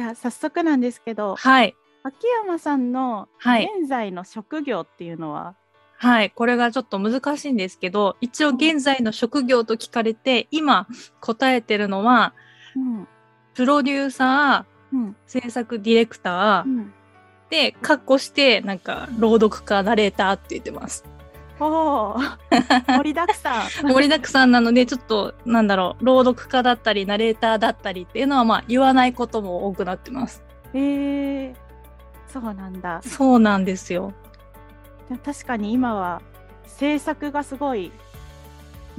いや早速なんですけどはい。秋山さんのはい現在の職業っていうのは、はい。これがちょっと難しいんですけど、一応現在の職業と聞かれて、今答えてるのは、うんプロデューサー、うん制作ディレクター、うん、で、カッコして、なんか、朗読家、ナレーターって言ってます。おー盛りだくさん 盛りだくさんなので、ちょっと、なんだろう、朗読家だったり、ナレーターだったりっていうのは、まあ、言わないことも多くなってます。えー、そうなんだそうなんですよ。確かに今は制作がすごい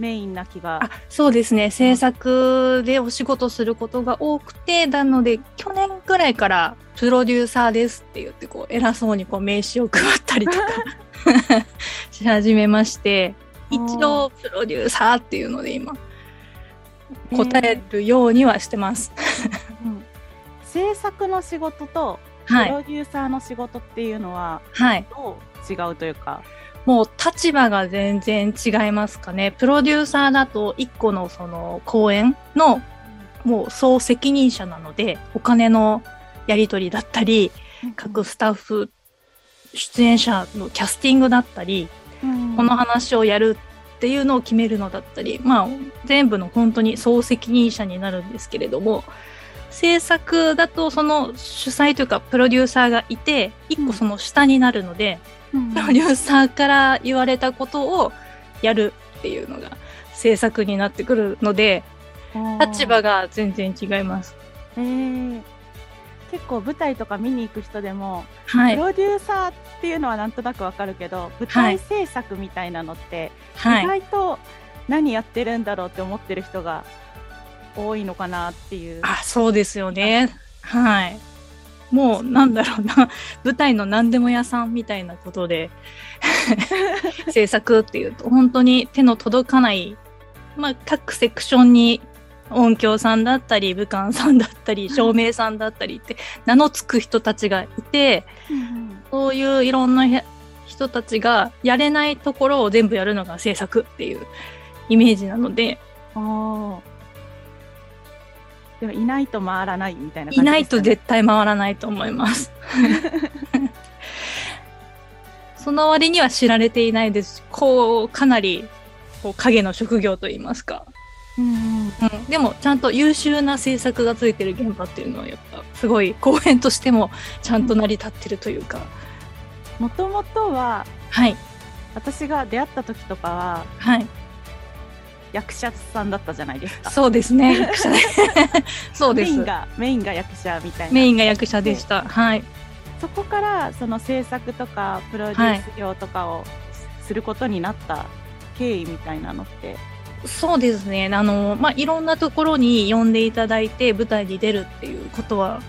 メインな気があ、そうですね。制作でお仕事することが多くて、なので、去年ぐらいから、プロデューサーですって言って、こう、偉そうにこう名刺を配ったりとか し始めまして、一応、プロデューサーっていうので今、答えるようにはしてます。うん制作の仕事とプはい。ロデューサーの仕事っていうのははい。どう違うというか、もう立場が全然違いますかね。プロデューサーだと一個のその公演のもう総責任者なので、お金のやり取りだったり、各スタッフ、出演者のキャスティングだったり、うんこの話をやるっていうのを決めるのだったり、まあ全部の本当に総責任者になるんですけれども、制作だとその主催というかプロデューサーがいて、一個その下になるので、うんプロデューサーから言われたことをやるっていうのが制作になってくるので、立場が全然違います。えー結構舞台とか見に行く人でも、はい。プロデューサーっていうのはなんとなくわかるけど舞台制作みたいなのって、意はい。外と何やってるんだろうって思ってる人が多いのかなっていう。あ、そうですよね。はい。もう、なんだろうな、舞台の何でも屋さんみたいなことで、制作っていうと、本当に手の届かない、まあ、各セクションに音響さんだったり、武漢さんだったり、照明さんだったりって、名の付く人たちがいて、うんそういういろんなへ人たちがやれないところを全部やるのが制作っていうイメージなので、うん、おーでもいないと回らないみたいな感じいないと絶対回らないと思います。その割には知られていないですし、こう、かなり、こう、影の職業といいますか。うんうんうん。でも、ちゃんと優秀な制作がついてる現場っていうのは、やっぱ、すごい、公演としても、ちゃんと成り立ってるというか。もともとははい。私が出会った時とかははい。役者さんだったじゃないですか。そうですね、役者で。そうですメイン。がメインが役者みたいな。メインが役者でした。はい。そこからその制作とかプロデュース業とかをすることになった経緯みたいなのって。そうですね。あの、まあ、いろんなところに呼んでいただいて舞台に出るっていうことは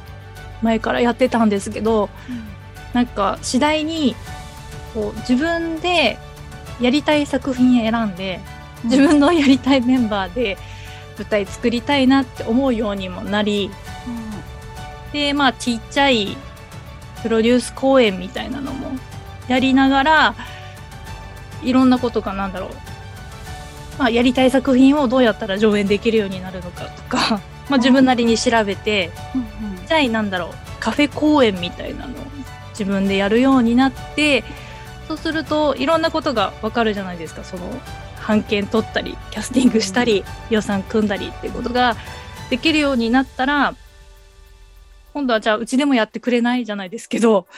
前からやってたんですけど、なんか次第にこう自分でやりたい作品選んで、自分のやりたいメンバーで舞台作りたいなって思うようにもなり、で、まあちっちゃいプロデュース公演みたいなのもやりながら、いろんなことがなんだろう。まあやりたい作品をどうやったら上演できるようになるのかとか、まあ自分なりに調べて、うんうんちっちゃいなんだろう、カフェ公演みたいなのを自分でやるようになって、そうするといろんなことがわかるじゃないですか。その、版権取ったり、キャスティングしたり、予算組んだりっていうことができるようになったら、今度はじゃあうちでもやってくれないじゃないですけど、こ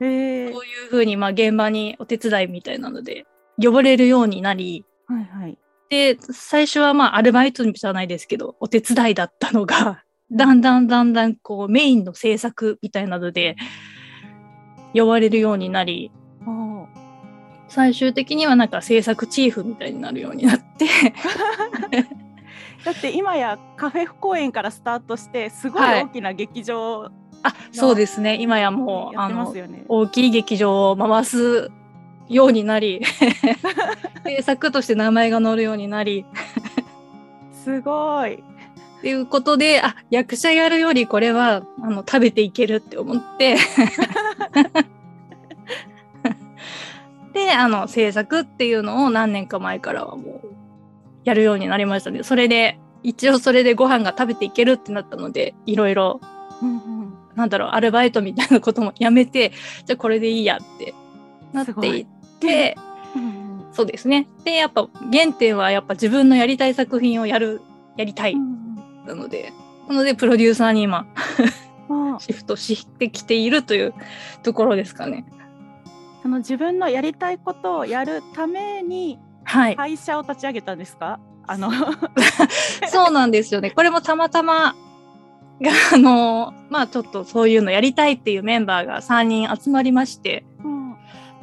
ういうふうにまあ現場にお手伝いみたいなので呼ばれるようになり、はいはい。で、最初はまあアルバイトじゃないですけど、お手伝いだったのが、だんだんだんだんこうメインの制作みたいなので呼ばれるようになり、最終的にはなんか制作チーフみたいになるようになって、だって今やカフェ公演からスタートしてすごいはい大きな劇場あ、そうですね。今やもう、やね。大きい劇場を回すようになり、制作として名前が載るようになり、すごい。っていうことで、あ、役者やるよりこれは、あの、食べていけるって思って、で、あの、制作っていうのを何年か前からはもう、やるようになりましたね。それで、一応それでご飯が食べていけるってなったので、いろいろうんうんなんだろう、アルバイトみたいなこともやめて、じゃあこれでいいやってなっていって、うんそうですね。で、やっぱ原点はやっぱ自分のやりたい作品をやる、やりたい。うんなので、なのでプロデューサーに今うん シフトしてきているというところですかね。その自分のやりたいことをやるためにはい。会社を立ち上げたんですか？あの そうなんですよね。これもたまたま、があの、まあちょっとそういうのやりたいっていうメンバーが3人集まりまして、うん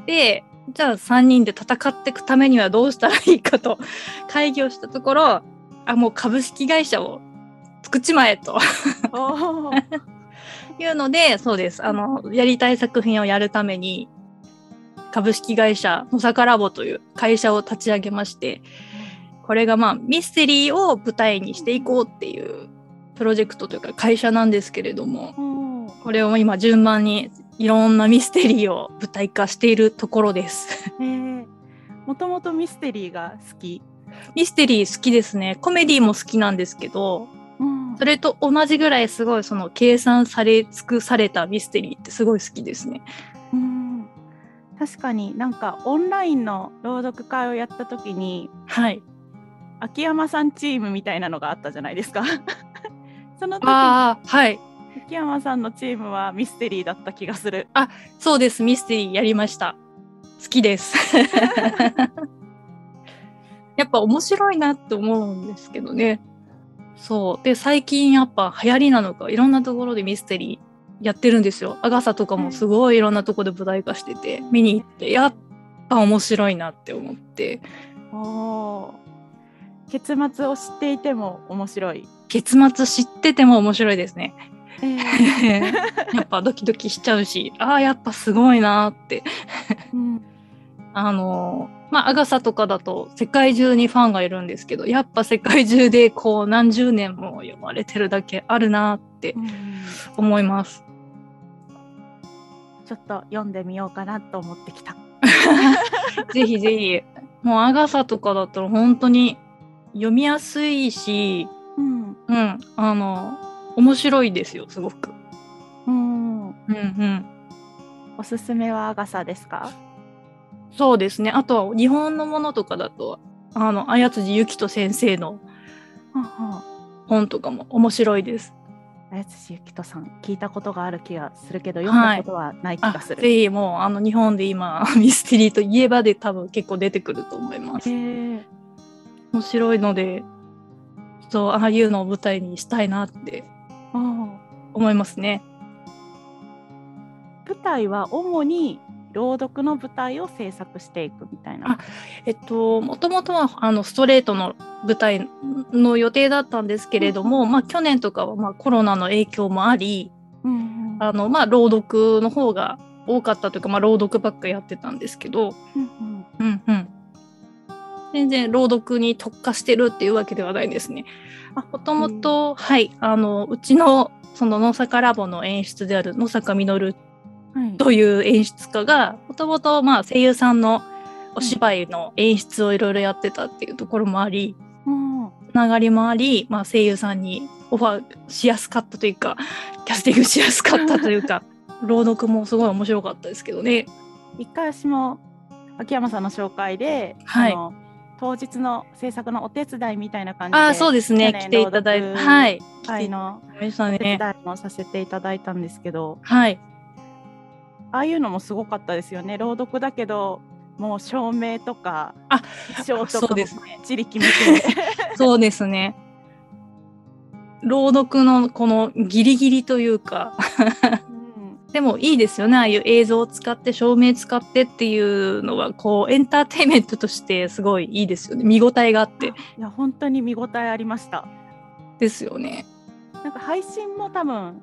で、じゃあ3人で戦っていくためにはどうしたらいいかと会議をしたところ、あ、もう株式会社を作っちまえと いうので、そうです。あの、やりたい作品をやるために、株式会社野坂ラボという会社を立ち上げまして、これがまあミステリーを舞台にしていこうっていうプロジェクトというか会社なんですけれども、うんこれを今順番にいろんなミステリーを舞台化しているところです。えーもともとミステリーが好き？ミステリー好きですね。コメディも好きなんですけど、うんそれと同じぐらいすごいその計算され尽くされたミステリーってすごい好きですね。うん確かになんかオンラインの朗読会をやった時にはい。秋山さんチームみたいなのがあったじゃないですか。その時にああ、はい。秋山さんのチームはミステリーだった気がする。そうです。ミステリーやりました。好きです。やっぱ面白いなって思うんですけどね。そう。で、最近やっぱ流行りなのか、いろんなところでミステリーやってるんですよ。アガサとかもすごいいろんなところで舞台化してて、見に行って、やっぱ面白いなって思って、おー結末を知っていても面白い。結末知ってても面白いですね。えー やっぱドキドキしちゃうし、ああ、やっぱすごいなって。うんあのまあ、アガサとかだと世界中にファンがいるんですけど、やっぱ世界中でこう何十年も読まれてるだけあるなってうん思います。ちょっと読んでみようかなと思ってきた。ぜひぜひ。もうアガサとかだったら本当に読みやすいし、うんうん、あの、面白いですよ、すごく。うん、うんうん。おすすめはアガサですか？そうですね。あとは日本のものとかだと、あの、綾辻ゆきと先生の本とかも面白いです。綾辻ゆきとさん聞いたことがある気がするけど読んだことはない気あがする。ぜひもうあの日本で今ミステリーといえばで多分結構出てくると思います。面白いのでそうああいうのを舞台にしたいなって思いますね。舞台は主に朗読の舞台を制作していくみたいな。えっともともとはあのストレートの舞台の予定だったんですけれども、まあ去年とかはまあコロナの影響もありうんうんあのまあ朗読の方が多かったというかまあ朗読ばっかやってたんですけど、うんうんうん。全然朗読に特化してるっていうわけではないですね。あもともと、はい、あの、うちの、その野坂ラボの演出である野坂実はいという演出家が、もともと、まあ、声優さんのお芝居の演出をいろいろやってたっていうところもあり、うんつながりもあり、まあ、声優さんにオファーしやすかったというか、キャスティングしやすかったというか、朗読もすごい面白かったですけどね。一回私も秋山さんの紹介で、はい当日の制作のお手伝いみたいな感じでああ、そうですね。来ていただいて、はい。会のお手伝ね。いもさせていただいたんですけどはい。ああいうのもすごかったですよね朗読だけどもう照明とかあ衣装とかもそうですきっちり決めて、そうですね。朗読のこのギリギリというか、うんでもいいですよね。ああいう映像を使って、照明使ってっていうのは、こう、エンターテインメントとしてすごいいいですよね。見応えがあって。いや本当に見応えありましたですよね。なんか配信も多分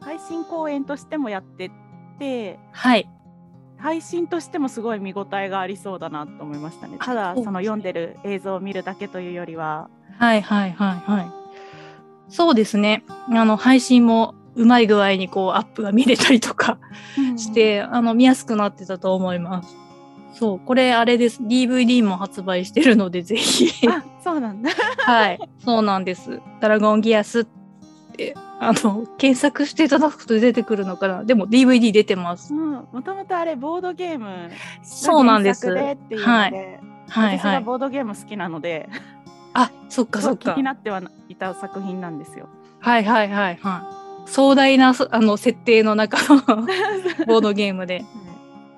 配信公演としてもやっててはい。配信としてもすごい見応えがありそうだなと思いましたね。ただその読んでる映像を見るだけというよりは、はいはいはいはい。そうですね。あの、配信もうまい具合にこう、アップが見れたりとかして、あの、見やすくなってたと思います。そう、これあれです。DVD も発売してるので、ぜひ。あそうなんだ。はい、そうなんです。ドラゴンギアスて、あの、検索していただくと出てくるのかな。でも DVD 出てます。うん、もともとあれボードゲームがそうなんです。っていはいはい私はい。がボードゲーム好きなので、あ、そっかそっか気に。なってはいた作品なんですよ。はいはいはいはい。壮大なそあの設定の中の ボードゲームで。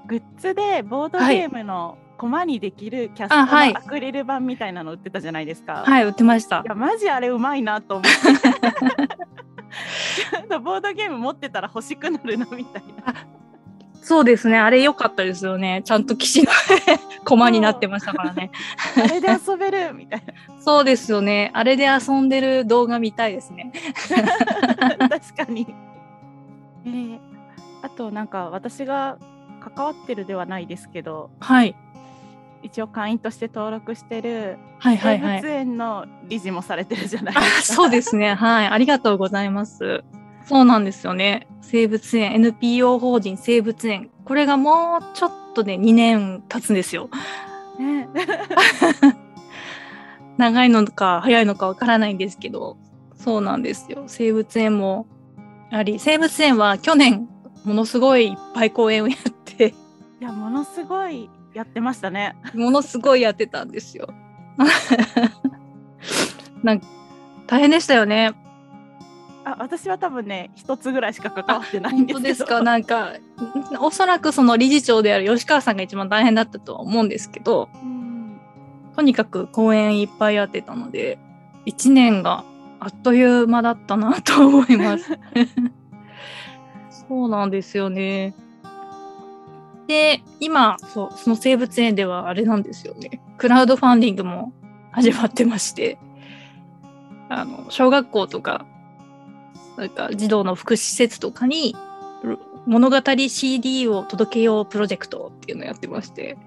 グッズでボードゲームのコマにできるキャストあはいのアクリル板みたいなの売ってたじゃないですか。はい、売ってましたい。やマジあれうまいなと思って。ボードゲーム持ってたら欲しくなるなみたいな。そうですね。あれ良かったですよね。ちゃんと騎士の 駒になってましたからね。あれで遊べるみたいそうですよね。あれで遊んでる動画見たいですね。な。確かに。えーあとなんか私が関わってるではないですけどはい。一応会員として登録してるはいはいは動物い。園の理事もされてるじゃないあですか。そうですね。はい。ありがとうございます。そうなんですよね。生物園、NPO 法人生物園。これがもうちょっとで2年経つんですよ。ね 長いのか早いのかわからないんですけど、そうなんですよ。生物園もあり、生物園は去年ものすごいいっぱい公演をやって、いやものすごいやってましたね。ものすごいやってたんですよ。なんか大変でしたよね。あ私は多分ね一つぐらいしか関わってないん本ですけど。当ですか？なんか、おそらくその理事長である吉川さんが一番大変だったとは思うんですけど、うんとにかく公演いっぱいやってたので、1年があっという間だったなと思います。そうなんですよね。で、今、そう、その生物園ではあれなんですよね。クラウドファンディングも始まってまして、あの、小学校とか、なんか児童の福祉施設とかに、物語 CD を届けようプロジェクトっていうのをやってまして、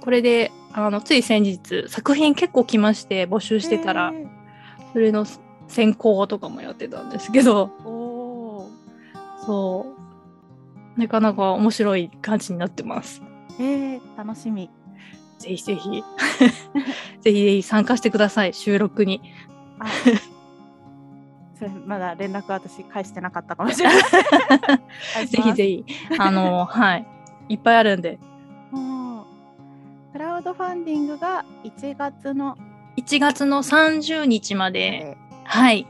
これで、あの、つい先日、作品結構来まして、募集してたら、えそれの選考とかもやってたんですけど、そう。なかなか面白い感じになってます。ーえー、楽しみ。ぜひぜひ。ぜひぜひ参加してください、収録に。あそれまだ連絡私返してなかったかもしれない。ぜひぜひ。あの、はい。いっぱいあるんで。クラウドファンディングが1月の1月の30日まで、はい。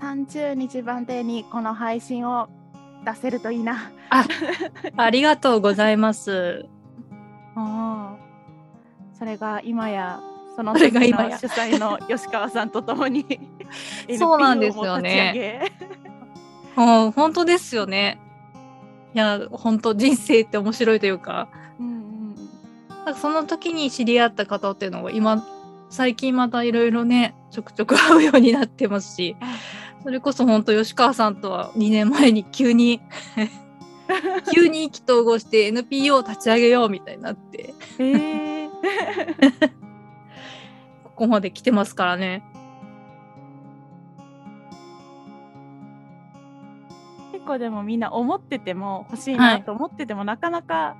30日までにこの配信を出せるといいな。ありがとうございます。あー。それが今やその時の主催の吉川さんとともに そうなんですよね。立ち上げ。うん、本当ですよね。いや、本当人生って面白いというか、うんうんなんかその時に知り合った方っていうのが今、最近またいろいろね、ちょくちょく会うようになってますし、それこそ本当吉川さんとは2年前に急に 急に意気投合して NPO を立ち上げようみたいになって。えー。ここまで来てますからね。結構でもみんな思ってても欲しいなと思ってても、なかなか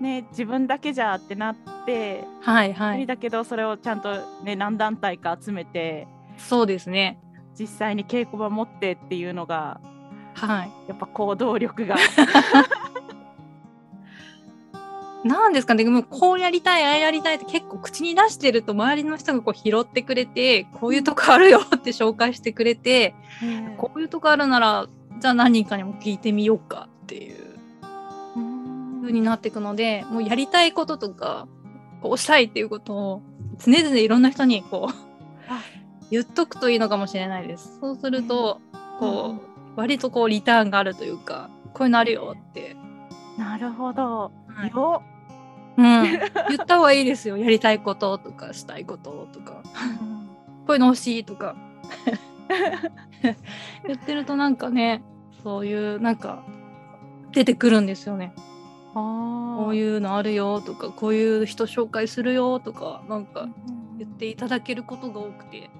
ね自分だけじゃってなって、はいはい。だけどそれをちゃんとね何団体か集めて。そうですね実際に稽古場持ってっていうのがはい。やっぱ行動力が。なんですかねでもこうやりたいああやりたいって結構口に出してると周りの人がこう拾ってくれてこういうとこあるよって紹介してくれてねこういうとこあるならじゃあ何人かにも聞いてみようかっていう。うん。風になっていくのでもうやりたいこととかこうしたいっていうことを常々いろんな人にこうあ言っとくといいのかもしれないです。そうするとこう割とこうリターンがあるというかこういうのあるよって、なるほど、はい。よ。うん、言った方がいいですよ。やりたいこととかしたいこととか。こういうの欲しいとか。言ってるとなんかねそういうなんか出てくるんですよね。ここういうのあるよとかこういう人紹介するよとかなんかうん。言っていただけることが多くて